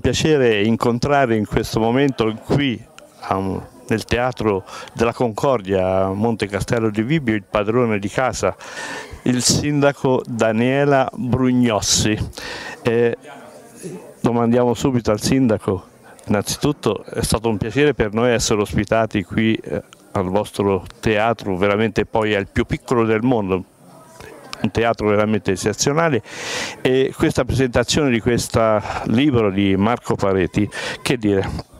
Piacere incontrare in questo momento qui nel Teatro della Concordia a Monte Castello di Vibio il padrone di casa, il sindaco Daniela Brugnossi. E domandiamo subito al sindaco, innanzitutto è stato un piacere per noi essere ospitati qui eh, al vostro teatro, veramente poi il più piccolo del mondo, un teatro veramente eccezionale e questa presentazione di questo libro di Marco Pareti, che dire?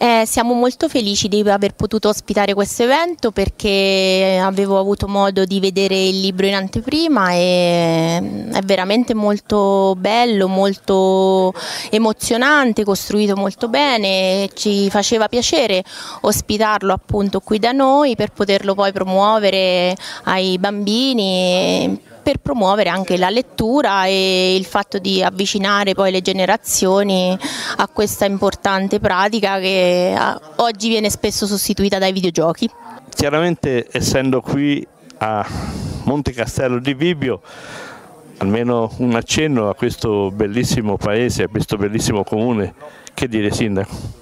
Eh, siamo molto felici di aver potuto ospitare questo evento perché avevo avuto modo di vedere il libro in anteprima e mm, è veramente molto bello, molto emozionante, costruito molto bene, ci faceva piacere ospitarlo appunto qui da noi per poterlo poi promuovere ai bambini per promuovere anche la lettura e il fatto di avvicinare poi le generazioni a questa importante pratica che oggi viene spesso sostituita dai videogiochi. Chiaramente essendo qui a Monte Castello di Vibio almeno un accenno a questo bellissimo paese, a questo bellissimo comune, che dire Sindaco?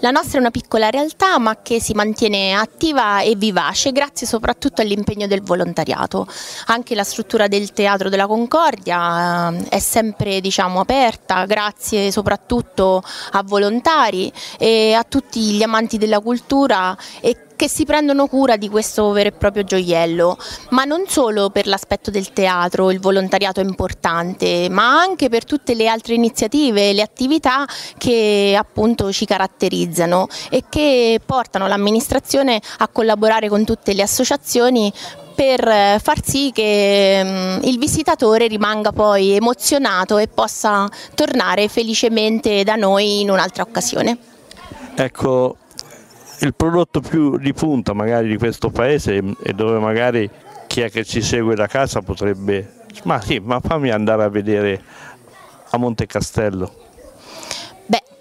La nostra è una piccola realtà ma che si mantiene attiva e vivace grazie soprattutto all'impegno del volontariato. Anche la struttura del Teatro della Concordia eh, è sempre diciamo, aperta grazie soprattutto a volontari e a tutti gli amanti della cultura e che si prendono cura di questo vero e proprio gioiello, ma non solo per l'aspetto del teatro, il volontariato è importante, ma anche per tutte le altre iniziative, le attività che appunto ci caratterizzano e che portano l'amministrazione a collaborare con tutte le associazioni per far sì che mm, il visitatore rimanga poi emozionato e possa tornare felicemente da noi in un'altra occasione. Ecco, il prodotto più di punta magari di questo paese e dove magari chi è che ci segue da casa potrebbe, ma sì, ma fammi andare a vedere a Monte Castello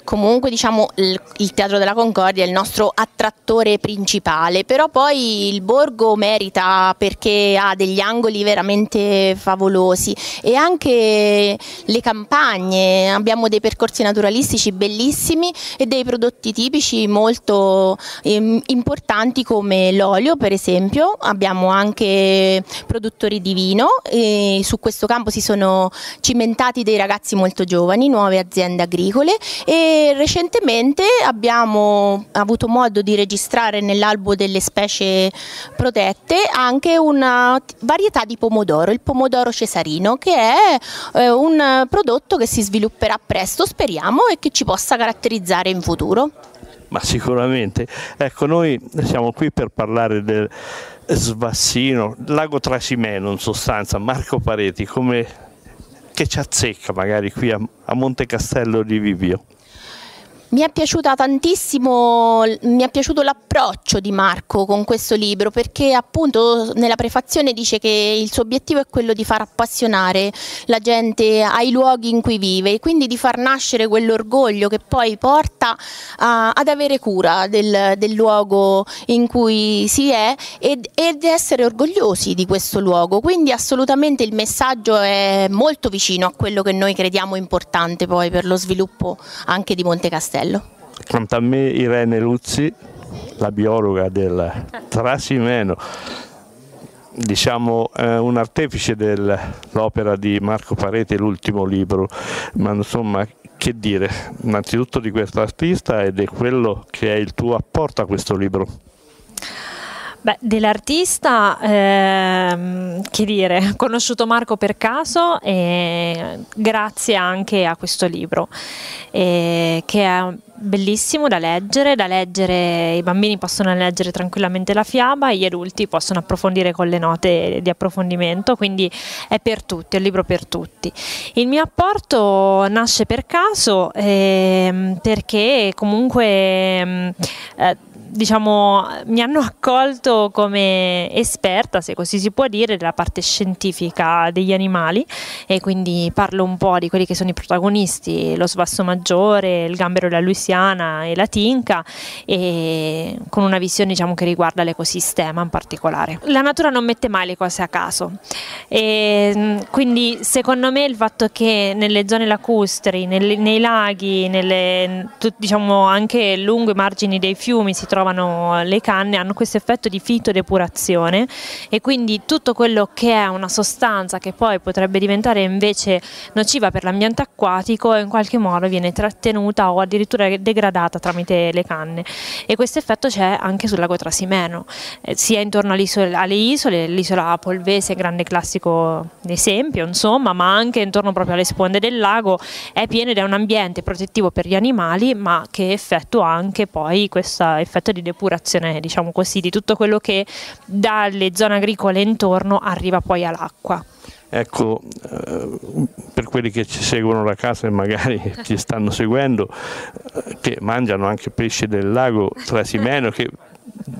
comunque diciamo il, il, Teatro della Concordia è il nostro attrattore principale, però poi il borgo merita perché ha degli angoli veramente favolosi e anche le campagne, abbiamo dei percorsi naturalistici bellissimi e dei prodotti tipici molto eh, importanti come l'olio per esempio, abbiamo anche produttori di vino e su questo campo si sono cimentati dei ragazzi molto giovani, nuove aziende agricole e recentemente abbiamo avuto modo di registrare nell'albo delle specie protette anche una varietà di pomodoro, il pomodoro cesarino, che è eh, un prodotto che si svilupperà presto, speriamo, e che ci possa caratterizzare in futuro. Ma sicuramente. Ecco, noi siamo qui per parlare del Svassino, Lago Trasimeno in sostanza, Marco Pareti, come che ci azzecca magari qui a, a Monte Castello di Vivio. Mi è, mi è piaciuto l'approccio di Marco con questo libro perché appunto nella prefazione dice che il suo obiettivo è quello di far appassionare la gente ai luoghi in cui vive e quindi di far nascere quell'orgoglio che poi porta a, ad avere cura del, del, luogo in cui si è ed, ed essere orgogliosi di questo luogo. Quindi assolutamente il messaggio è molto vicino a quello che noi crediamo importante poi per lo sviluppo anche di Monte Castello bello. Quanto a me Irene Luzzi, la biologa del Trasimeno, diciamo eh, un artefice dell'opera di Marco Parete, l'ultimo libro, ma insomma che dire, innanzitutto di questo artista ed è quello che è il tuo apporto a questo libro. Beh, dell'artista, ehm, che dire, ho conosciuto Marco per caso e grazie anche a questo libro, eh, che è bellissimo da leggere, da leggere, i bambini possono leggere tranquillamente la fiaba, gli adulti possono approfondire con le note di approfondimento, quindi è per tutti, è un libro per tutti. Il mio apporto nasce per caso eh, perché comunque... Eh, diciamo, mi hanno accolto come esperta, se così si può dire, della parte scientifica degli animali e quindi parlo un po' di quelli che sono i protagonisti, lo sbasso maggiore, il gambero della Louisiana e la tinca e con una visione diciamo, che riguarda l'ecosistema in particolare. La natura non mette mai le cose a caso e quindi secondo me il fatto che nelle zone lacustri, nelle, nei laghi, nelle, diciamo anche lungo i margini dei fiumi si trovano le canne, hanno questo effetto di fitodepurazione e quindi tutto quello che è una sostanza che poi potrebbe diventare invece nociva per l'ambiente acquatico in qualche modo viene trattenuta o addirittura degradata tramite le canne. E questo effetto c'è anche sul lago Trasimeno, eh, sia intorno alle isole, l'isola Polvese, grande classico esempio, insomma, ma anche intorno proprio alle sponde del lago è pieno ed è un ambiente protettivo per gli animali ma che effettua anche poi questo effetto di depurazione, diciamo così, di tutto quello che dalle zone agricole intorno arriva poi all'acqua. Ecco, eh, per quelli che ci seguono da casa e magari ci stanno seguendo, eh, che mangiano anche pesce del lago Trasimeno, che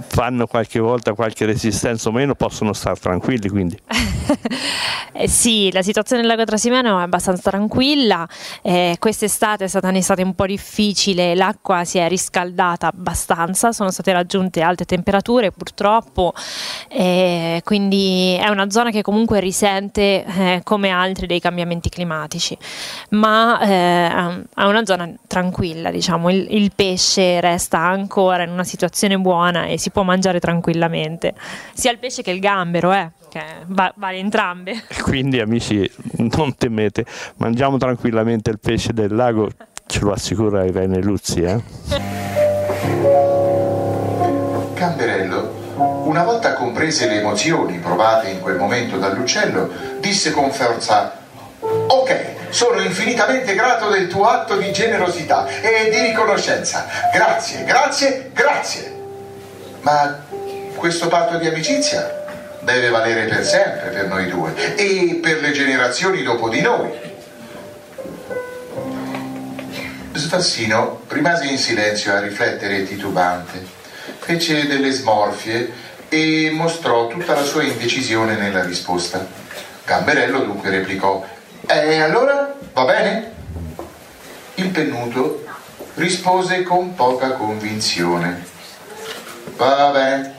fanno qualche volta qualche resistenza o meno, possono stare tranquilli quindi. eh sì, la situazione del lago Trasimeno è abbastanza tranquilla, eh, quest'estate è stata un'estate un po' difficile, l'acqua si è riscaldata abbastanza, sono state raggiunte alte temperature purtroppo, eh, quindi è una zona che comunque risente eh, come altri dei cambiamenti climatici, ma eh, è una zona tranquilla, diciamo, il, il pesce resta ancora in una situazione buona e si può mangiare tranquillamente, sia il pesce che il gambero, eh, che va, vale entrambe. Quindi amici non temete, mangiamo tranquillamente il pesce del lago, ce lo assicura Irene Luzzi. Eh? Gamberello, una volta comprese le emozioni provate in quel momento dall'uccello, disse con forza Ok, sono infinitamente grato del tuo atto di generosità e di riconoscenza. Grazie, grazie, grazie. Ma questo patto di amicizia deve valere per sempre per noi due e per le generazioni dopo di noi. Svassino rimase in silenzio a riflettere titubante, fece delle smorfie e mostrò tutta la sua indecisione nella risposta. Gamberello dunque replicò: E allora va bene? Il pennuto rispose con poca convinzione. Va bene.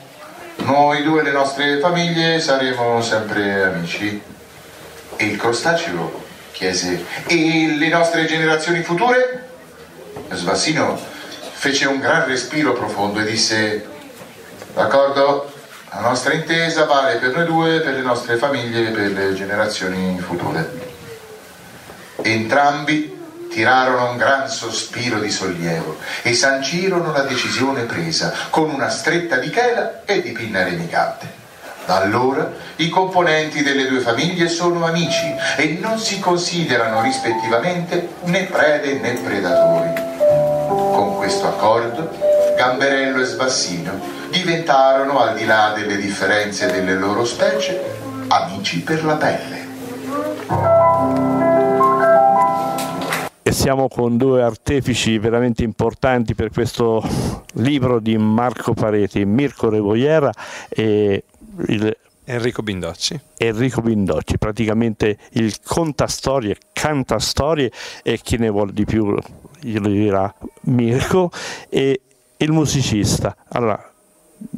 Noi due e le nostre famiglie saremo sempre amici. E il crostaceo chiese, e le nostre generazioni future? Svassino fece un gran respiro profondo e disse, d'accordo, la nostra intesa vale per noi due, per le nostre famiglie e per le generazioni future. Entrambi tirarono un gran sospiro di sollievo e sancirono la decisione presa con una stretta di chela e di pinna remicante. Da allora i componenti delle due famiglie sono amici e non si considerano rispettivamente né prede né predatori. Con questo accordo, Gamberello e Sbassino diventarono, al di là delle differenze delle loro specie, amici per la pelle. E siamo con due artefici veramente importanti per questo libro di Marco Pareti, Mirko Revoiera e il Enrico Bindocci. Enrico Bindocci, praticamente il contastorie, cantastorie e chi ne vuole di più glielo dirà Mirko e il musicista. Allora,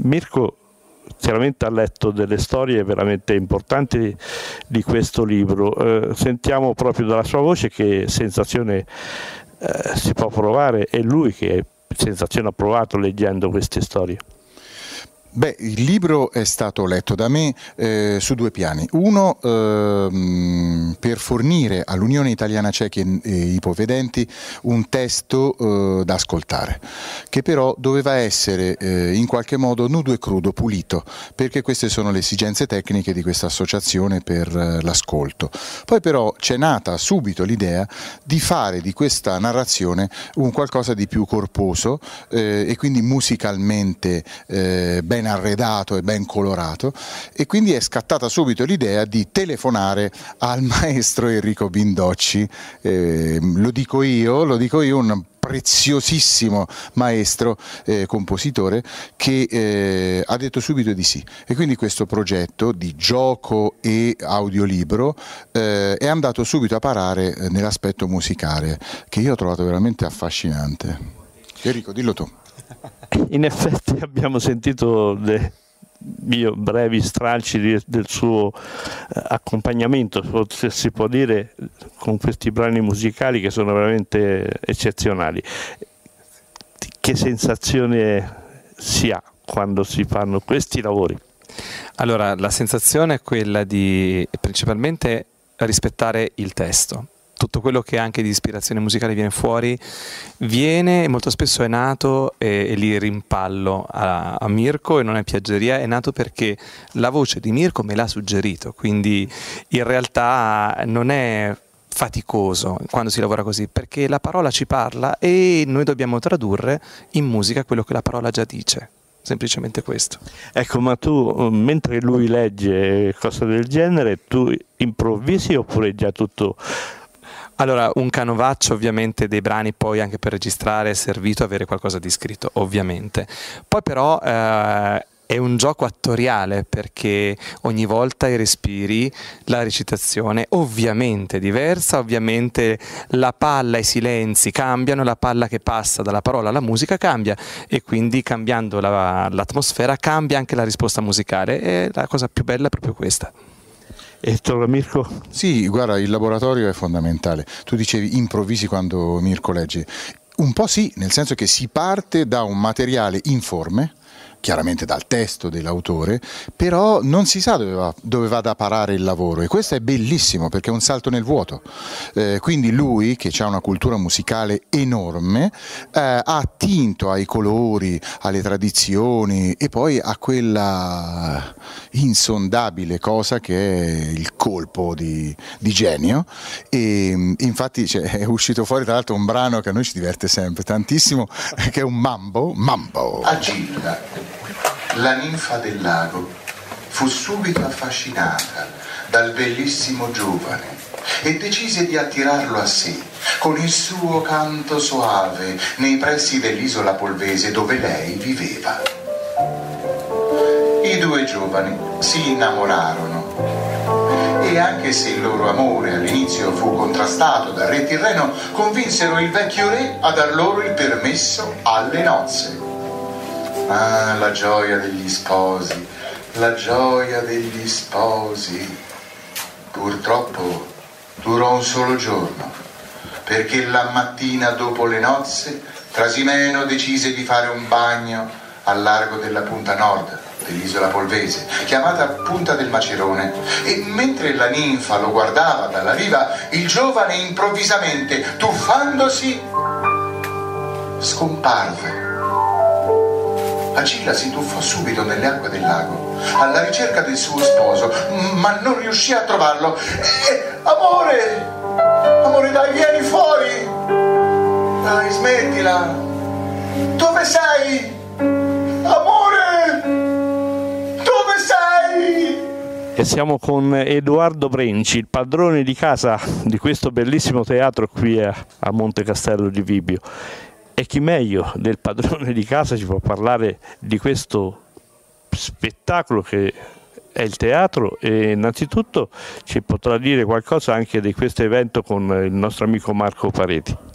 Mirko chiaramente ha letto delle storie veramente importanti di questo libro. Eh, sentiamo proprio dalla sua voce che sensazione eh, si può provare, è lui che sensazione ha provato leggendo queste storie. Beh, il libro è stato letto da me eh, su due piani. Uno ehm, per fornire all'Unione Italiana Ciechi e Ipovedenti un testo eh, da ascoltare, che però doveva essere eh, in qualche modo nudo e crudo, pulito, perché queste sono le esigenze tecniche di questa associazione per eh, l'ascolto. Poi però c'è nata subito l'idea di fare di questa narrazione un qualcosa di più corposo eh, e quindi musicalmente eh, ben ben arredato e ben colorato e quindi è scattata subito l'idea di telefonare al maestro Enrico Bindocci, eh, lo dico io, lo dico io, un preziosissimo maestro, eh, compositore, che eh, ha detto subito di sì. E quindi questo progetto di gioco e audiolibro eh, è andato subito a parare eh, nell'aspetto musicale, che io ho trovato veramente affascinante. Enrico, dillo tu. In effetti abbiamo sentito de, io, brevi stralci del suo eh, accompagnamento, se si può dire, con questi brani musicali che sono veramente eccezionali. Che sensazione si ha quando si fanno questi lavori? Allora, la sensazione è quella di principalmente rispettare il testo tutto quello che anche di ispirazione musicale viene fuori viene molto spesso è nato e, e lì rimpallo a, a, Mirko e non è piaggeria, è nato perché la voce di Mirko me l'ha suggerito, quindi in realtà non è faticoso quando si lavora così, perché la parola ci parla e noi dobbiamo tradurre in musica quello che la parola già dice semplicemente questo. Ecco, ma tu mentre lui legge cose del genere, tu improvvisi oppure già tutto allora, un canovaccio ovviamente dei brani poi anche per registrare è servito avere qualcosa di scritto, ovviamente. Poi però eh, è un gioco attoriale perché ogni volta i respiri, la recitazione ovviamente è diversa, ovviamente la palla e i silenzi cambiano, la palla che passa dalla parola alla musica cambia e quindi cambiando la, l'atmosfera cambia anche la risposta musicale e la cosa più bella è proprio questa. E torna Mirko? Sì, guarda, il laboratorio è fondamentale. Tu dicevi improvvisi quando Mirko legge. Un po' sì, nel senso che si parte da un materiale informe, chiaramente dal testo dell'autore, però non si sa dove, va, dove vada a parare il lavoro e questo è bellissimo perché è un salto nel vuoto. Eh, quindi lui, che ha una cultura musicale enorme, eh, ha attinto ai colori, alle tradizioni e poi a quella insondabile cosa che è il colpo di, di genio e infatti cioè, è uscito fuori tra l'altro un brano che a noi ci diverte sempre tantissimo che è un mambo, mambo. Agilda la ninfa del lago fu subito affascinata dal bellissimo giovane e decise di attirarlo a sé con il suo canto soave nei pressi dell'isola polvese dove lei viveva. I due giovani si innamorarono e anche se il loro amore all'inizio fu contrastato dal re Tirreno, convinsero il vecchio re a dar loro il permesso alle nozze. Ah, la gioia degli sposi, la gioia degli sposi. Purtroppo durò un solo giorno, perché la mattina dopo le nozze Trasimeno decise di fare un bagno al largo della punta nord dell'isola polvese, chiamata Punta del Macerone, e mentre la ninfa lo guardava dalla riva, il giovane improvvisamente, tuffandosi, scomparve Agilla si tuffò subito nelle acque del lago alla ricerca del suo sposo, ma non riuscì a trovarlo. Eh, amore, amore dai, vieni fuori. Dai, smettila. Dove sei? Amore, dove sei? E siamo con Edoardo Brenci, il padrone di casa di questo bellissimo teatro qui a Monte Castello di Vibio. E chi meglio del padrone di casa ci può parlare di questo spettacolo che è il teatro e innanzitutto ci potrà dire qualcosa anche di questo evento con il nostro amico Marco Pareti.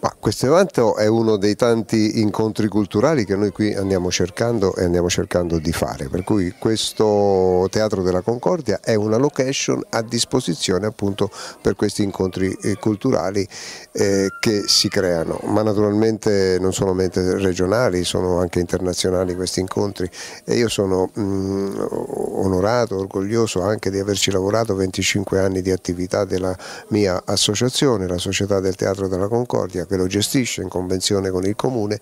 Ma questo evento è uno dei tanti incontri culturali che noi qui andiamo cercando e andiamo cercando di fare, per cui questo Teatro della Concordia è una location a disposizione appunto per questi incontri eh, culturali eh, che si creano, ma naturalmente non solamente regionali, sono anche internazionali questi incontri. E io sono mh, mm, onorato, orgoglioso anche di averci lavorato 25 anni di attività della mia associazione, la Società del Teatro della Concordia che lo gestisce in convenzione con il comune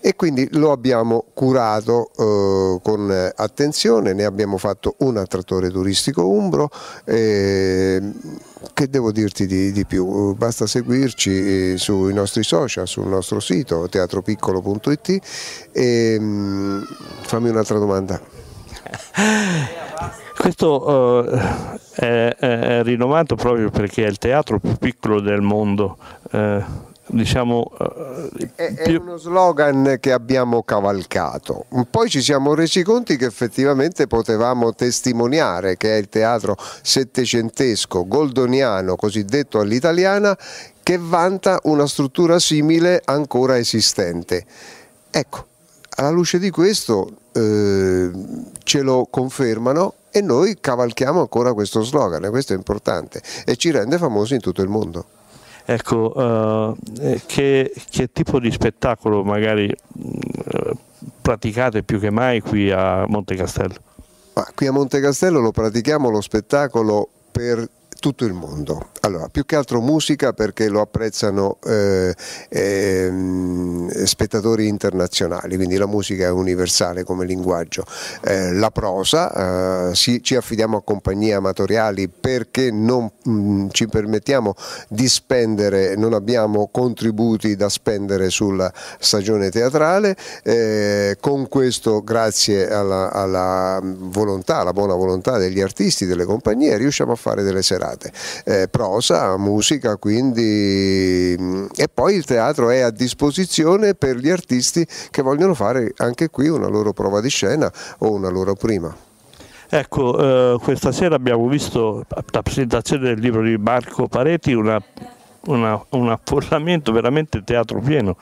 e quindi lo abbiamo curato eh, con attenzione, ne abbiamo fatto un attrattore turistico umbro. Eh, che devo dirti di, di più? Basta seguirci eh, sui nostri social, sul nostro sito teatropiccolo.it e mm, fammi un'altra domanda. Questo uh, è, è, rinomato proprio perché è il teatro più piccolo del mondo. Uh, diciamo eh, è, più... è, uno slogan che abbiamo cavalcato poi ci siamo resi conto che effettivamente potevamo testimoniare che è il teatro settecentesco goldoniano cosiddetto all'italiana che vanta una struttura simile ancora esistente ecco alla luce di questo eh, ce lo confermano e noi cavalchiamo ancora questo slogan e questo è importante e ci rende famosi in tutto il mondo. Ecco, uh, che, che, tipo di spettacolo magari uh, praticate più che mai qui a Monte Castello? Ma qui a Monte Castello lo pratichiamo lo spettacolo per tutto il mondo. Allora, più che altro musica perché lo apprezzano eh, eh, spettatori internazionali, quindi la musica è universale come linguaggio. Eh, la prosa, eh, si, ci affidiamo a compagnie amatoriali perché non mh, mm, ci permettiamo di spendere, non abbiamo contributi da spendere sulla stagione teatrale, eh, con questo grazie alla, alla volontà, alla buona volontà degli artisti, delle compagnie, riusciamo a fare delle serate serate. Eh, prosa, musica, quindi e poi il teatro è a disposizione per gli artisti che vogliono fare anche qui una loro prova di scena o una loro prima. Ecco, eh, questa sera abbiamo visto la presentazione del libro di Marco Pareti, una, una, un affollamento veramente teatro pieno.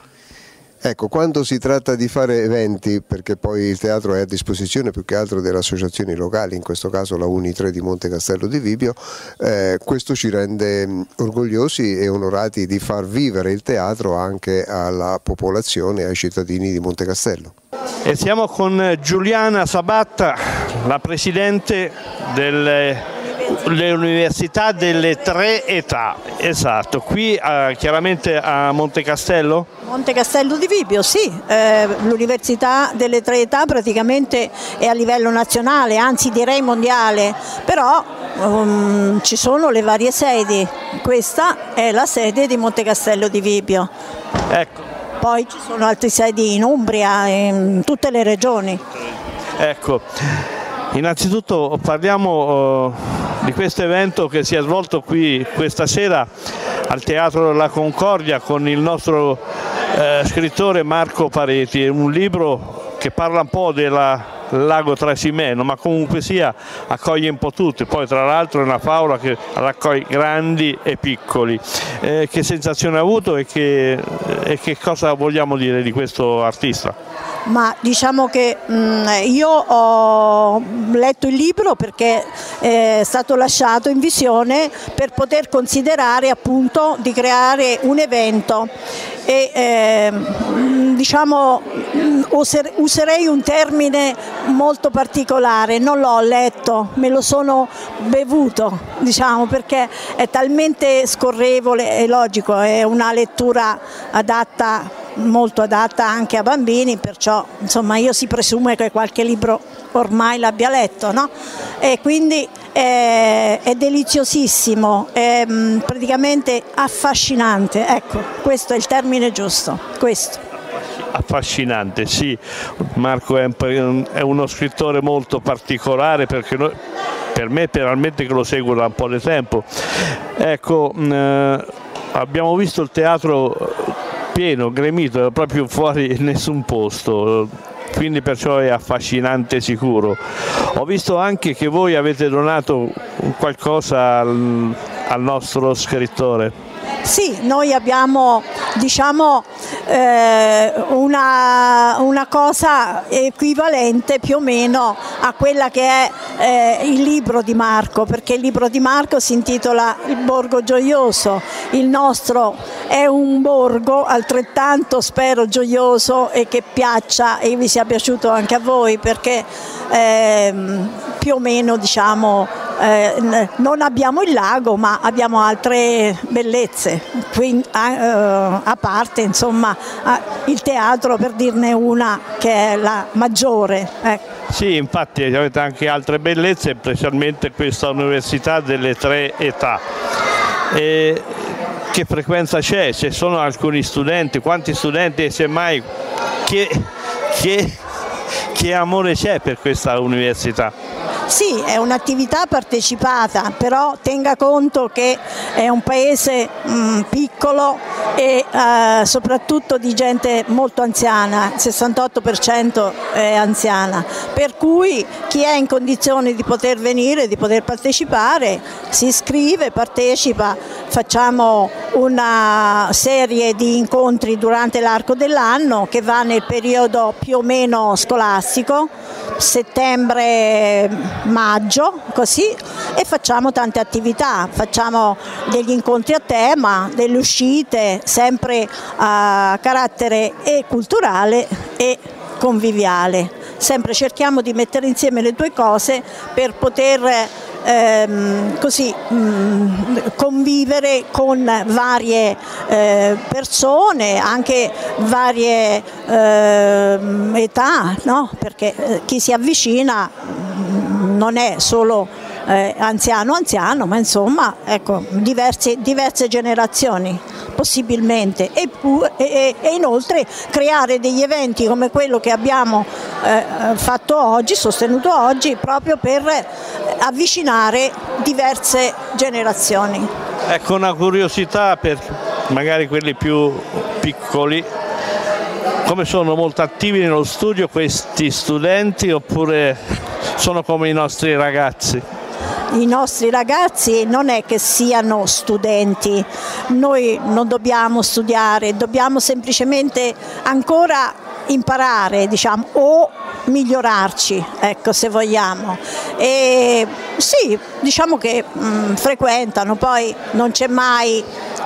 Ecco, quando si tratta di fare eventi, perché poi il teatro è a disposizione più che altro delle associazioni locali, in questo caso la Uni 3 di Monte Castello di Vibio, eh, questo ci rende orgogliosi e onorati di far vivere il teatro anche alla popolazione, ai cittadini di Monte Castello. E siamo con Giuliana Sabatta, la Presidente del le università delle tre età, esatto, qui eh, chiaramente a Monte Castello? Monte Castello di Vibio, sì, eh, l'università delle tre età praticamente è a livello nazionale, anzi direi mondiale, però um, ci sono le varie sedi, questa è la sede di Monte Castello di Vibio. Ecco. Poi ci sono altre sedi in Umbria, in tutte le regioni. Ecco, innanzitutto parliamo... Di questo evento che si è svolto qui questa sera al Teatro della Concordia con il nostro eh, scrittore Marco Pareti, un libro che parla un po' della lago Trasimeno, ma comunque sia accoglie un po' tutti, poi tra l'altro è una favola che raccoglie grandi e piccoli. Eh, che sensazione ha avuto e che, e che cosa vogliamo dire di questo artista? Ma diciamo che mh, mm, io ho letto il libro perché è stato lasciato in visione per poter considerare appunto di creare un evento e eh, diciamo userei un termine molto particolare, non l'ho letto, me lo sono bevuto, diciamo, perché è talmente scorrevole, è logico, è una lettura adatta molto adatta anche a bambini, perciò insomma io si presume che qualche libro ormai l'abbia letto, no? E quindi è, è deliziosissimo, è mm, praticamente affascinante, ecco, questo è il termine giusto, questo. Affascinante, sì, Marco è, un, è, uno scrittore molto particolare perché noi, per me personalmente che lo seguo da un po' di tempo, ecco, mm, abbiamo visto il teatro pieno, gremito, proprio fuori nessun posto, quindi perciò è affascinante sicuro. Ho visto anche che voi avete donato qualcosa al, al nostro scrittore. Sì, noi abbiamo diciamo, eh, una, una, cosa equivalente più o meno a quella che è eh, il libro di Marco, perché il libro di Marco si intitola Il Borgo Gioioso, il nostro è un borgo altrettanto spero gioioso e che piaccia e vi sia piaciuto anche a voi perché eh, più o meno diciamo eh, non abbiamo il lago ma abbiamo altre bellezze, Quindi, a, eh, a, parte insomma il teatro per dirne una che è la maggiore. Ecco. Sì, infatti avete anche altre bellezze, specialmente questa università delle tre età. E che frequenza c'è? Se sono alcuni studenti, quanti studenti e semmai che, che, che amore c'è per questa università? Sì, è un'attività partecipata, però tenga conto che è un paese mh, piccolo e eh, soprattutto di gente molto anziana, il 68% è anziana, per cui chi è in condizione di poter venire, di poter partecipare, si iscrive, partecipa, facciamo una serie di incontri durante l'arco dell'anno che va nel periodo più o meno scolastico, settembre-maggio, così, e facciamo tante attività, facciamo degli incontri a tema, delle uscite, sempre a carattere e culturale e conviviale. Sempre cerchiamo di mettere insieme le due cose per poter ehm, così, mh, mm, convivere con varie eh, persone, anche varie eh, età, no? perché eh, chi si avvicina mm, non è solo eh, anziano anziano, ma insomma ecco, diverse, diverse generazioni possibilmente e, e, e, inoltre creare degli eventi come quello che abbiamo eh, fatto oggi, sostenuto oggi, proprio per avvicinare diverse generazioni. Ecco una curiosità per magari quelli più piccoli, come sono molto attivi nello studio questi studenti oppure sono come i nostri ragazzi? I nostri ragazzi non è che siano studenti, noi non dobbiamo studiare, dobbiamo semplicemente ancora imparare diciamo, o migliorarci, ecco, se vogliamo. E sì, diciamo che mh, mm, frequentano, poi non c'è mai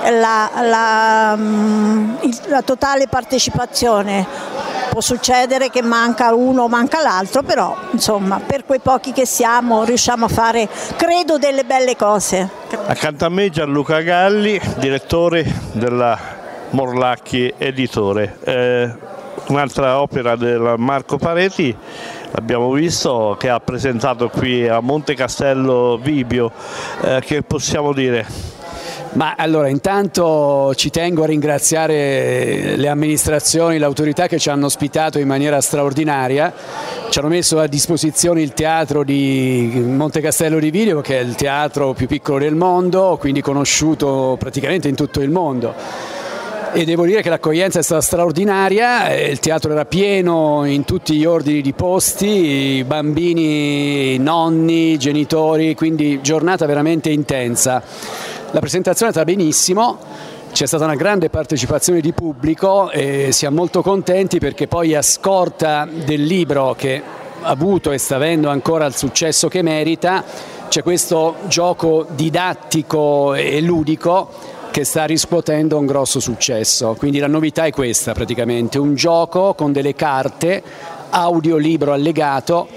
la, la, mh, mm, la totale partecipazione può succedere che manca uno o manca l'altro, però insomma per quei pochi che siamo riusciamo a fare, credo, delle belle cose. Accanto a me Gianluca Galli, direttore della Morlacchi Editore. Eh, un'altra opera del Marco Pareti abbiamo visto che ha presentato qui a Monte Castello Vibio, eh, che possiamo dire? Ma allora intanto ci tengo a ringraziare le amministrazioni, le autorità che ci hanno ospitato in maniera straordinaria, ci hanno messo a disposizione il teatro di Monte Castello di Video che è il teatro più piccolo del mondo, quindi conosciuto praticamente in tutto il mondo e devo dire che l'accoglienza è stata straordinaria, il teatro era pieno in tutti gli ordini di posti, bambini, nonni, genitori, quindi giornata veramente intensa. La presentazione è andata benissimo, c'è stata una grande partecipazione di pubblico e siamo molto contenti perché poi a scorta del libro che ha avuto e sta avendo ancora il successo che merita, c'è questo gioco didattico e ludico che sta riscuotendo un grosso successo. Quindi la novità è questa praticamente, un gioco con delle carte, audiolibro allegato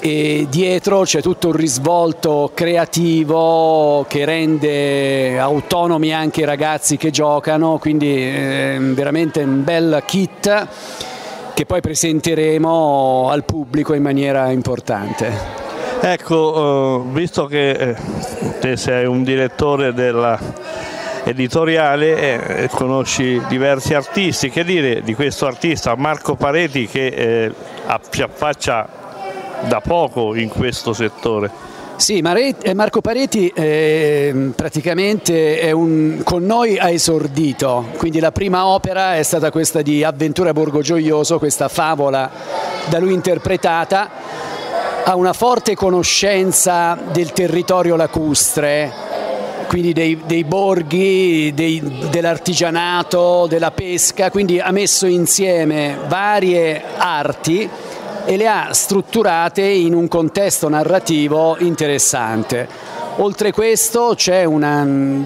e dietro c'è tutto un risvolto creativo che rende autonomi anche i ragazzi che giocano, quindi è veramente un bel kit che poi presenteremo al pubblico in maniera importante. Ecco, eh, visto che eh, te sei un direttore della editoriale e eh, conosci diversi artisti, che dire di questo artista Marco Pareti che si affaccia da poco in questo settore. Sì, eh, Marco Pareti eh, praticamente un, con noi ha esordito, quindi la prima opera è stata questa di Avventura Borgo Gioioso, questa favola da lui interpretata, ha una forte conoscenza del territorio lacustre, quindi dei, dei borghi, dei, dell'artigianato, della pesca, quindi ha messo insieme varie arti e le ha strutturate in un contesto narrativo interessante. Oltre questo c'è una,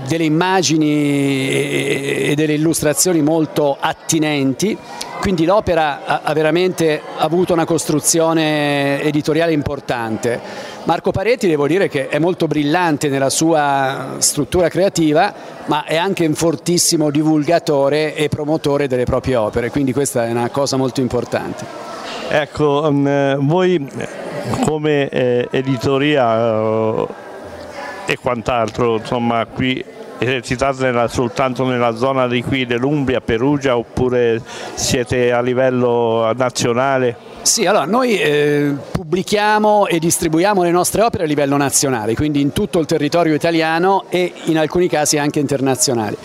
delle immagini e delle illustrazioni molto attinenti, quindi l'opera ha veramente avuto una costruzione editoriale importante. Marco Paretti devo dire che è molto brillante nella sua struttura creativa, ma è anche un fortissimo divulgatore e promotore delle proprie opere, quindi questa è una cosa molto importante. Ecco, um, voi come eh, editoria uh, e quant'altro, insomma, qui esercitate nella, soltanto nella zona di qui dell'Umbria, Perugia oppure siete a livello nazionale? Sì, allora noi eh, pubblichiamo e distribuiamo le nostre opere a livello nazionale, quindi in tutto il territorio italiano e in alcuni casi anche internazionali.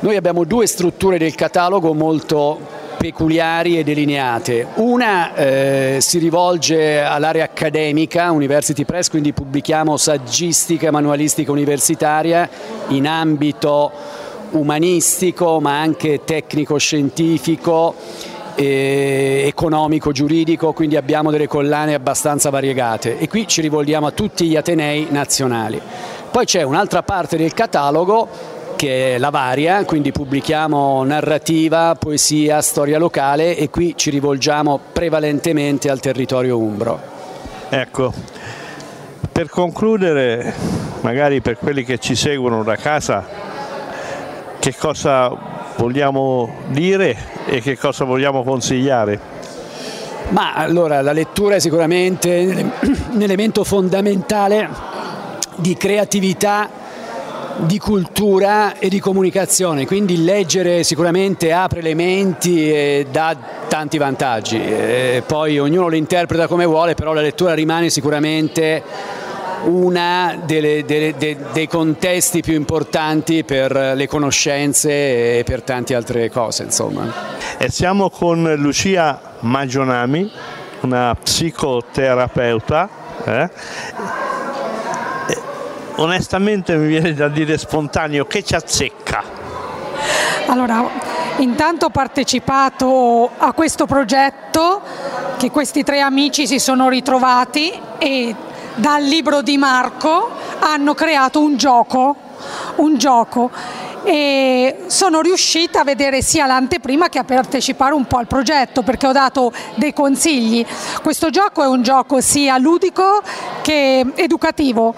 Noi abbiamo due strutture del catalogo molto peculiari e delineate. Una eh, si rivolge all'area accademica, University Press, quindi pubblichiamo saggistica manualistica universitaria in ambito umanistico ma anche tecnico-scientico eh, economico, giuridico, quindi abbiamo delle collane abbastanza variegate e qui ci rivolgiamo a tutti gli Atenei nazionali. Poi c'è un'altra parte del catalogo che è la varia, quindi pubblichiamo narrativa, poesia, storia locale e qui ci rivolgiamo prevalentemente al territorio umbro. Ecco, per concludere, magari per quelli che ci seguono da casa, che cosa vogliamo dire e che cosa vogliamo consigliare? Ma allora la lettura è sicuramente un elemento fondamentale di creatività, di cultura e di comunicazione, quindi leggere sicuramente apre le menti e dà tanti vantaggi, e poi ognuno lo interpreta come vuole, però la lettura rimane sicuramente uno dei contesti più importanti per le conoscenze e per tante altre cose. Insomma. E siamo con Lucia Magionami, una psicoterapeuta. Eh? Onestamente mi viene da dire spontaneo che ci azzecca. Allora, intanto ho partecipato a questo progetto che questi tre amici si sono ritrovati e dal libro di Marco hanno creato un gioco, un gioco e sono riuscita a vedere sia l'anteprima che a partecipare un po' al progetto perché ho dato dei consigli. Questo gioco è un gioco sia ludico che educativo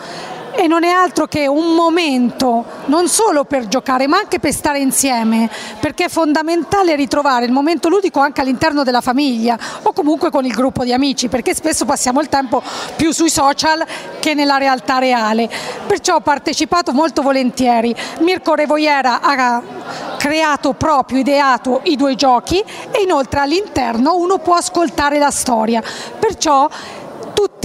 e non è altro che un momento non solo per giocare ma anche per stare insieme perché è fondamentale ritrovare il momento ludico anche all'interno della famiglia o comunque con il gruppo di amici perché spesso passiamo il tempo più sui social che nella realtà reale. Perciò ho partecipato molto volentieri. Mirko Revoiera ha creato proprio, ideato i due giochi e inoltre all'interno uno può ascoltare la storia. Perciò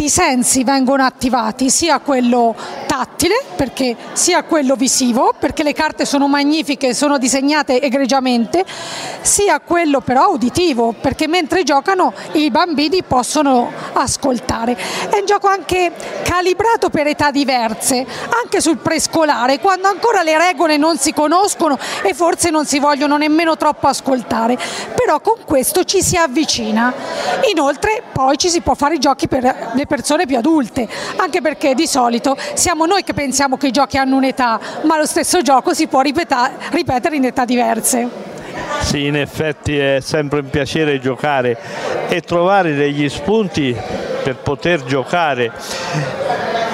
tutti sensi vengono attivati, sia quello tattile, perché, sia quello visivo, perché le carte sono magnifiche, sono disegnate egregiamente, sia quello però uditivo, perché mentre giocano i bambini possono ascoltare. È un gioco anche calibrato per età diverse, anche sul prescolare, quando ancora le regole non si conoscono e forse non si vogliono nemmeno troppo ascoltare, però con questo ci si avvicina. Inoltre poi ci si può fare i giochi per le persone più adulte, anche perché di solito siamo noi che pensiamo che i giochi hanno un'età, ma lo stesso gioco si può ripetere in età diverse. Sì, in effetti è sempre un piacere giocare e trovare degli spunti per poter giocare.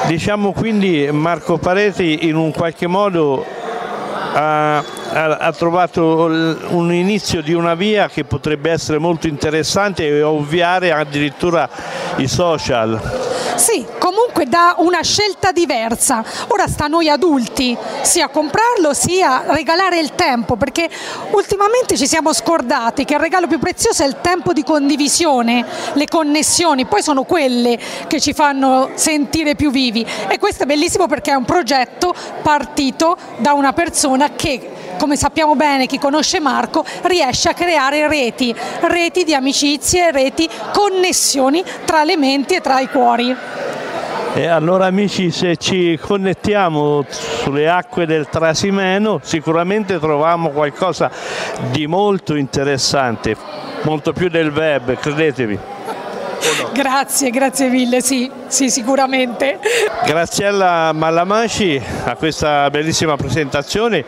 Diciamo quindi Marco Pareti in un qualche modo ha, ha, trovato un inizio di una via che potrebbe essere molto interessante e ovviare addirittura i social. Sì, comunque dà una scelta diversa. Ora sta a noi adulti sia comprarlo sia regalare il tempo, perché ultimamente ci siamo scordati che il regalo più prezioso è il tempo di condivisione, le connessioni, poi sono quelle che ci fanno sentire più vivi e questo è bellissimo perché è un progetto partito da una persona che come sappiamo bene chi conosce Marco, riesce a creare reti, reti di amicizie, reti, connessioni tra le menti e tra i cuori. E allora amici se ci connettiamo sulle acque del Trasimeno sicuramente troviamo qualcosa di molto interessante, molto più del web, credetemi. No? Grazie, grazie mille, sì, sì, sicuramente. Graziella Malamaci a questa bellissima presentazione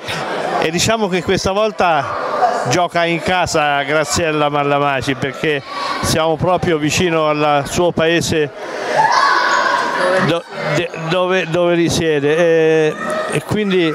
e diciamo che questa volta gioca in casa Graziella Mallamaci perché siamo proprio vicino al suo paese dove, dove risiede e, e quindi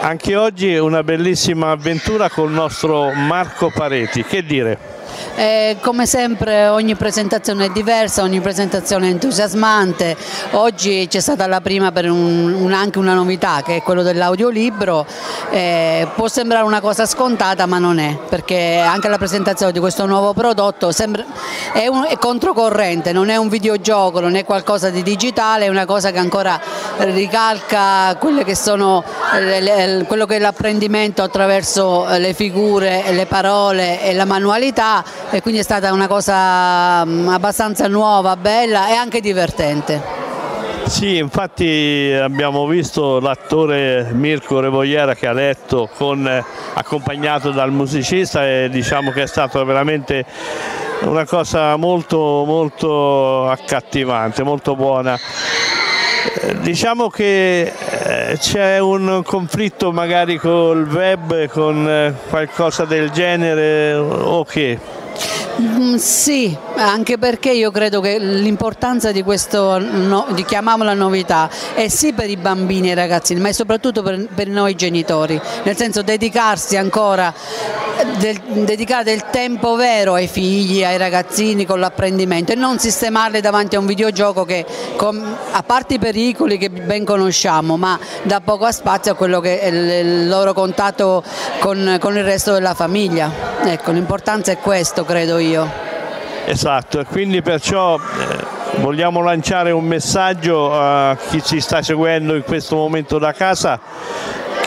anche oggi una bellissima avventura con il nostro Marco Pareti, che dire? Eh, come sempre ogni presentazione è diversa, ogni presentazione è entusiasmante. Oggi c'è stata la prima per un, un, anche una novità che è quello dell'audiolibro. Eh, può sembrare una cosa scontata ma non è, perché anche la presentazione di questo nuovo prodotto sembra, è, un, è controcorrente, non è un videogioco, non è qualcosa di digitale, è una cosa che ancora ricalca che sono, quello che è l'apprendimento attraverso le figure, le parole e la manualità e quindi è stata una cosa mm, abbastanza nuova, bella e anche divertente. Sì, infatti abbiamo visto l'attore Mirko Revogliera che ha letto con, accompagnato dal musicista e diciamo che è stato veramente una cosa molto, molto accattivante, molto buona. Diciamo che eh, c'è un conflitto magari col web, con eh, qualcosa del genere o che? Mm, sì, anche perché io credo che l'importanza di questo, no, di chiamiamola novità, è sì per i bambini e i ragazzini, ma è soprattutto per, per noi genitori, nel senso dedicarsi ancora, del, dedicare del tempo vero ai figli, ai ragazzini con l'apprendimento e non sistemarli davanti a un videogioco che, com, a parte i pericoli che ben conosciamo, ma dà poco spazio a quello che è il loro contatto con, con il resto della famiglia. Ecco, l'importanza è questo, credo io. Esatto, quindi perciò eh, vogliamo lanciare un messaggio a chi ci sta seguendo in questo momento da casa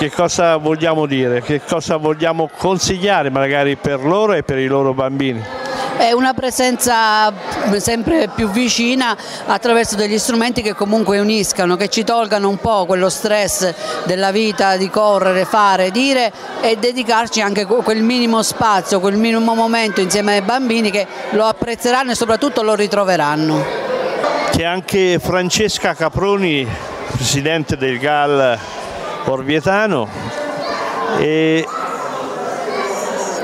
che cosa vogliamo dire, che cosa vogliamo consigliare magari per loro e per i loro bambini è una presenza sempre più vicina attraverso degli strumenti che comunque uniscano, che ci tolgano un po' quello stress della vita di correre, fare, dire e dedicarci anche quel minimo spazio, quel minimo momento insieme ai bambini che lo apprezzeranno e soprattutto lo ritroveranno. C'è anche Francesca Caproni, presidente del GAL Orvietano e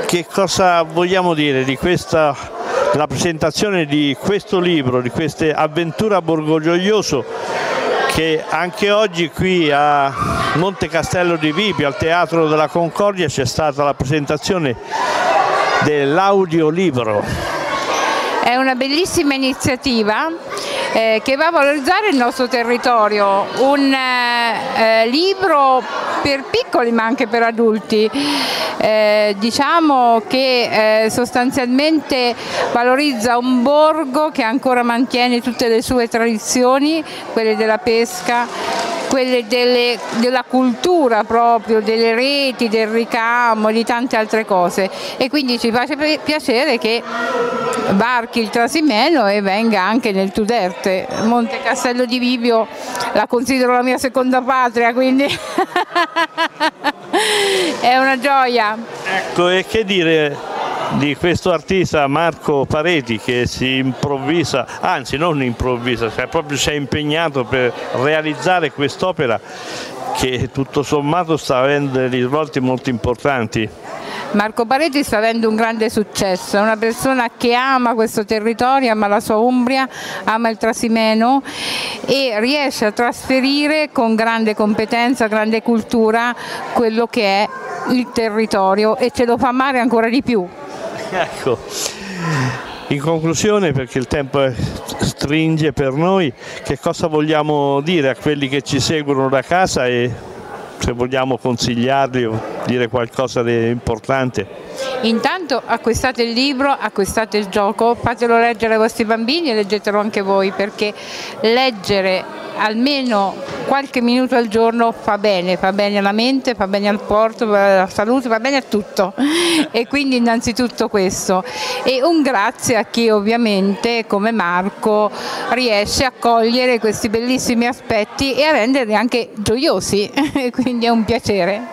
che cosa vogliamo dire di questa la presentazione di questo libro, di queste avventure a Borgo Gioioso che anche oggi qui a Monte Castello di Vibi, al Teatro della Concordia, c'è stata la presentazione dell'audiolibro. È una bellissima iniziativa eh, che va a valorizzare il nostro territorio, un eh, libro per piccoli ma anche per adulti. Eh, diciamo che eh, sostanzialmente valorizza un borgo che ancora mantiene tutte le sue tradizioni, quelle della pesca, quelle delle, della cultura proprio, delle reti, del ricamo, di tante altre cose e quindi ci fa piacere che varchi il Trasimeno e venga anche nel Tuderte. Monte Castello di Vibio la considero la mia seconda patria, quindi è una gioia. Ecco, e che dire di questo artista Marco Pareti che si improvvisa, anzi non improvvisa, cioè proprio si è impegnato per realizzare quest'opera che tutto sommato sta avendo risvolti molto importanti. Marco Pareti sta avendo un grande successo, è una persona che ama questo territorio, ama la sua Umbria, ama il Trasimeno e riesce a trasferire con grande competenza, grande cultura quello che è il territorio e ce lo fa amare ancora di più. Ecco, in conclusione, perché il tempo stringe per noi, che cosa vogliamo dire a quelli che ci seguono da casa e se vogliamo consigliarli o dire qualcosa di importante? Intanto acquistate il libro, acquistate il gioco, fatelo leggere ai vostri bambini e leggetelo anche voi perché leggere almeno qualche minuto al giorno fa bene, fa bene alla mente, fa bene al porto, alla salute, fa bene a tutto e quindi innanzitutto questo e un grazie a chi ovviamente come Marco riesce a cogliere questi bellissimi aspetti e a renderli anche gioiosi, quindi è un piacere.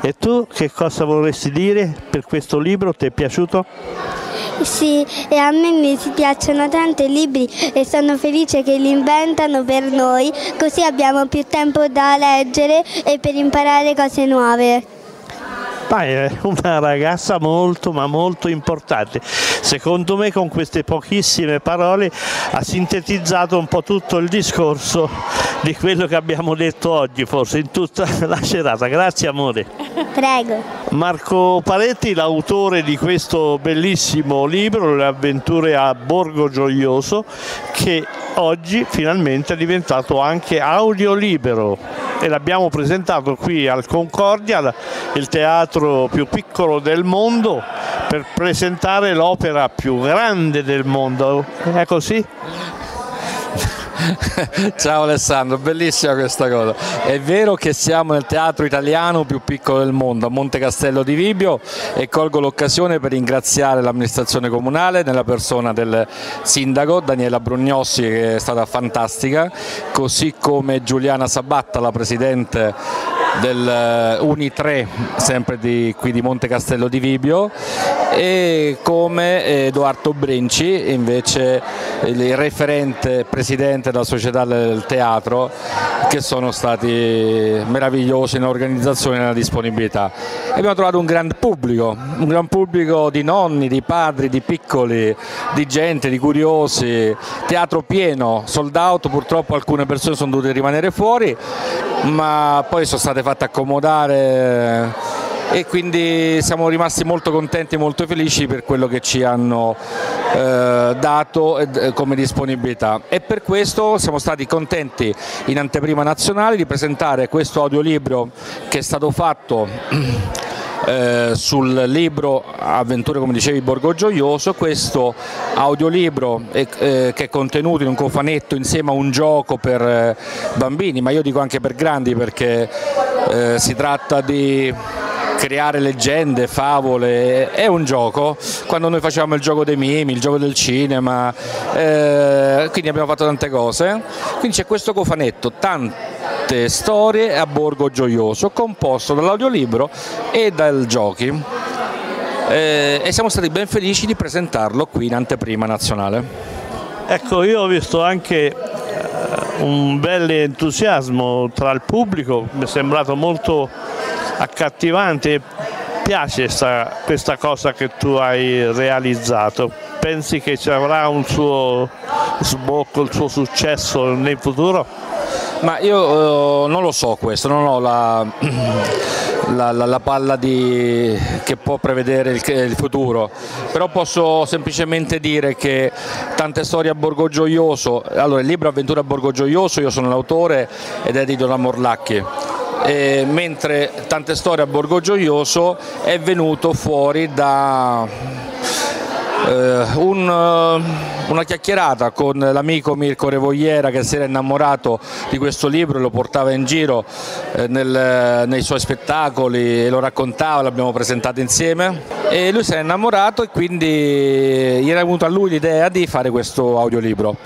E tu che cosa vorresti dire per questo libro? Ti è piaciuto? Sì, e a me mi piacciono tanto i libri e sono felice che li inventano per noi, così abbiamo più tempo da leggere e per imparare cose nuove. Ma è una ragazza molto ma molto importante. Secondo me con queste pochissime parole ha sintetizzato un po' tutto il discorso di quello che abbiamo detto oggi, forse in tutta la serata. Grazie amore. Prego. Marco Paletti, l'autore di questo bellissimo libro, Le avventure a Borgo Gioioso, che oggi finalmente è diventato anche audiolibero e l'abbiamo presentato qui al Concordia, il teatro più piccolo del mondo, per presentare l'opera più grande del mondo. È così? Ciao Alessandro, bellissima questa cosa. È vero che siamo nel teatro italiano più piccolo del mondo, a Monte Castello di Vibio e colgo l'occasione per ringraziare l'amministrazione comunale nella persona del sindaco Daniela Brugnossi che è stata fantastica, così come Giuliana Sabatta, la presidente del Uni 3, sempre di, qui di Monte Castello di Vibio e come Edoardo Brenci, invece il referente presidente della società del teatro, che sono stati meravigliosi nell'organizzazione e nella disponibilità. Abbiamo trovato un gran pubblico, un gran pubblico di nonni, di padri, di piccoli, di gente, di curiosi, teatro pieno, sold out, purtroppo alcune persone sono dovute rimanere fuori, ma poi sono state fatte accomodare e quindi siamo rimasti molto contenti e molto felici per quello che ci hanno eh, dato eh, come disponibilità. E per questo siamo stati contenti in anteprima nazionale di presentare questo audiolibro che è stato fatto eh, sul libro Avventure come dicevi Borgo Gioioso, questo audiolibro eh, che è contenuto in un cofanetto insieme a un gioco per eh, bambini, ma io dico anche per grandi perché eh, si tratta di creare leggende, favole, è un gioco, quando noi facevamo il gioco dei mimi, il gioco del cinema, eh, quindi abbiamo fatto tante cose, quindi c'è questo cofanetto, tante storie a Borgo Gioioso, composto dall'audiolibro e dal giochi. Eh, e siamo stati ben felici di presentarlo qui in anteprima nazionale. Ecco, io ho visto anche un bel entusiasmo tra il pubblico, mi è sembrato molto accattivante. Piace sta, questa cosa che tu hai realizzato? Pensi che ci avrà un suo sbocco, il suo successo nel futuro? Ma io eh, non lo so questo, non ho la, la, la, la palla di, che può prevedere il, il, futuro, però posso semplicemente dire che tante storie a Borgo Gioioso, allora il libro Avventura a Borgo Gioioso, io sono l'autore ed è edito da Morlacchi. Eh, mentre tante storie a Borgo Gioioso è venuto fuori da eh, un, una chiacchierata con l'amico Mirko Revogliera che si era innamorato di questo libro e lo portava in giro eh, nel, nei suoi spettacoli e lo raccontava, l'abbiamo presentato insieme. E lui si era innamorato e quindi gli era venuta a lui l'idea di fare questo audiolibro.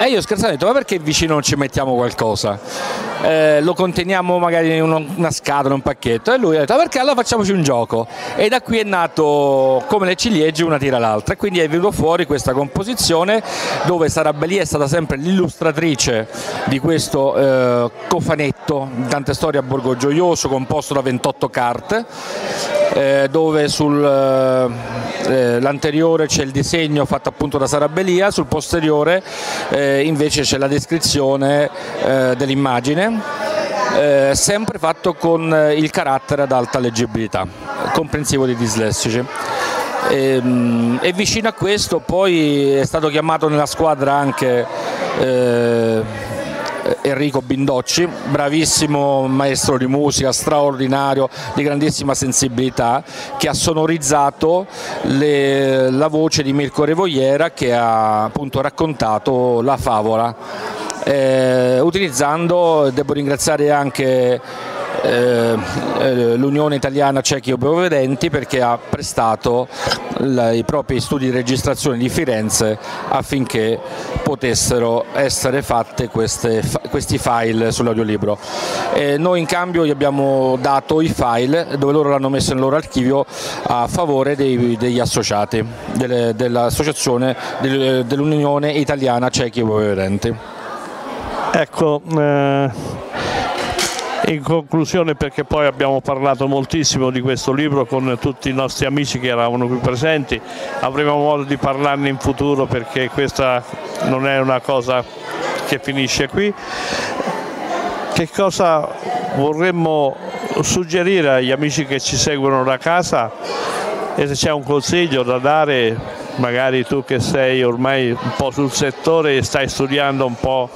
E io scherzando ho detto ma perché vicino non ci mettiamo qualcosa? Eh, lo conteniamo magari in una scatola, un pacchetto. E lui ha detto perché allora facciamoci un gioco? E da qui è nato come le ciliegie una tira l'altra. Quindi è venuto fuori questa composizione dove Sara Belli è stata sempre l'illustratrice di questo eh, cofanetto, tante storie a Borgo Gioioso composto da 28 carte eh, dove sull'anteriore eh, c'è il disegno fatto appunto da Sara Belia, sul posteriore eh, invece c'è la descrizione eh, dell'immagine eh, sempre fatto con il carattere ad alta leggibilità, comprensivo dei dislessici. E, ehm, e, vicino a questo poi è stato chiamato nella squadra anche eh, Enrico Bindocci, bravissimo maestro di musica, straordinario, di grandissima sensibilità, che ha sonorizzato le, la voce di Mirko Revogliera che ha appunto raccontato la favola. Eh, utilizzando, devo ringraziare anche l'Unione Italiana Ciechi Obevedenti perché ha prestato i propri studi di registrazione di Firenze affinché potessero essere fatte queste, questi file sull'audiolibro. Eh, noi in cambio gli abbiamo dato i file dove loro l'hanno messo nel loro archivio a favore dei, degli associati delle, dell'associazione dell'Unione Italiana Ciechi Obevedenti. Ecco, eh, in conclusione, perché poi abbiamo parlato moltissimo di questo libro con tutti i nostri amici che eravamo qui presenti, avremo modo di parlarne in futuro perché questa non è una cosa che finisce qui. che cosa vorremmo suggerire agli amici che ci seguono da casa e se c'è un consiglio da dare magari tu che sei ormai un po' sul settore e stai studiando un po',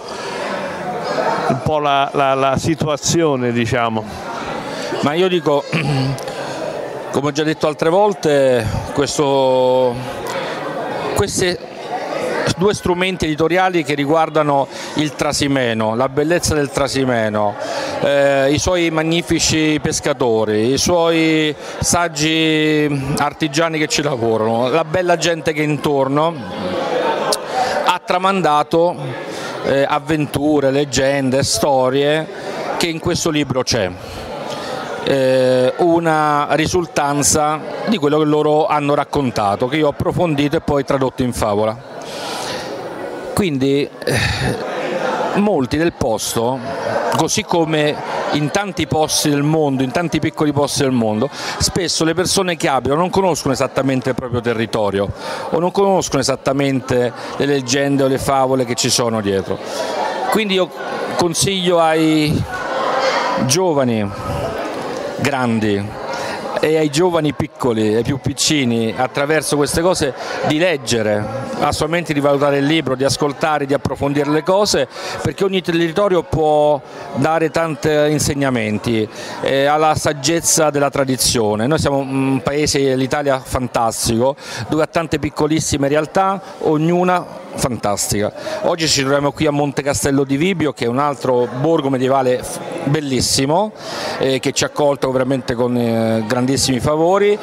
un po la, la, la situazione diciamo. Ma io dico, come ho già detto altre volte, questo, queste due strumenti editoriali che riguardano il Trasimeno, la bellezza del Trasimeno, eh, i suoi magnifici pescatori, i suoi saggi artigiani che ci lavorano, la bella gente che intorno, ha tramandato eh, avventure, leggende, storie che in questo libro c'è. Eh, una risultanza di quello che loro hanno raccontato, che io ho approfondito e poi tradotto in favola. Quindi eh, molti del posto, così come in tanti posti del mondo, in tanti piccoli posti del mondo, spesso le persone che abitano non conoscono esattamente il proprio territorio o non conoscono esattamente le leggende o le favole che ci sono dietro. Quindi io consiglio ai giovani, grandi, e ai giovani piccoli, ai più piccini, attraverso queste cose di leggere, assolutamente di valutare il libro, di ascoltare, di approfondire le cose, perché ogni territorio può dare tanti insegnamenti eh, alla saggezza della tradizione. Noi siamo un paese, l'Italia fantastico, dove ha tante piccolissime realtà, ognuna fantastica. Oggi ci troviamo qui a Monte Castello di Vibio che è un altro borgo medievale bellissimo eh, che ci ha accolto veramente con eh, grandissimi favori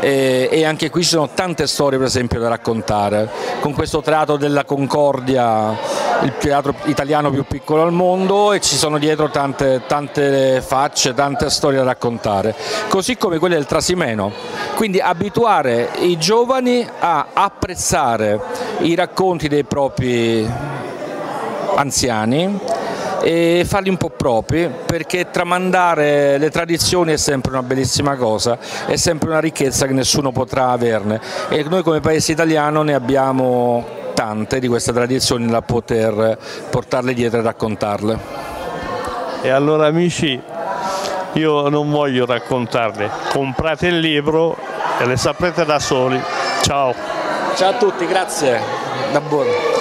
eh, e anche qui ci sono tante storie per esempio da raccontare. Con questo teatro della Concordia, il teatro italiano più piccolo al mondo e ci sono dietro tante, tante facce, tante storie da raccontare, così come quelle del Trasimeno. Quindi abituare i giovani a apprezzare i racconti dei propri anziani e farli un po' propri perché tramandare le tradizioni è sempre una bellissima cosa, è sempre una ricchezza che nessuno potrà averne e noi come paese italiano ne abbiamo tante di queste tradizioni da poter portarle dietro e raccontarle. E allora amici, io non voglio raccontarle, comprate il libro e le saprete da soli. Ciao. Ciao a tutti, grazie. Da buono.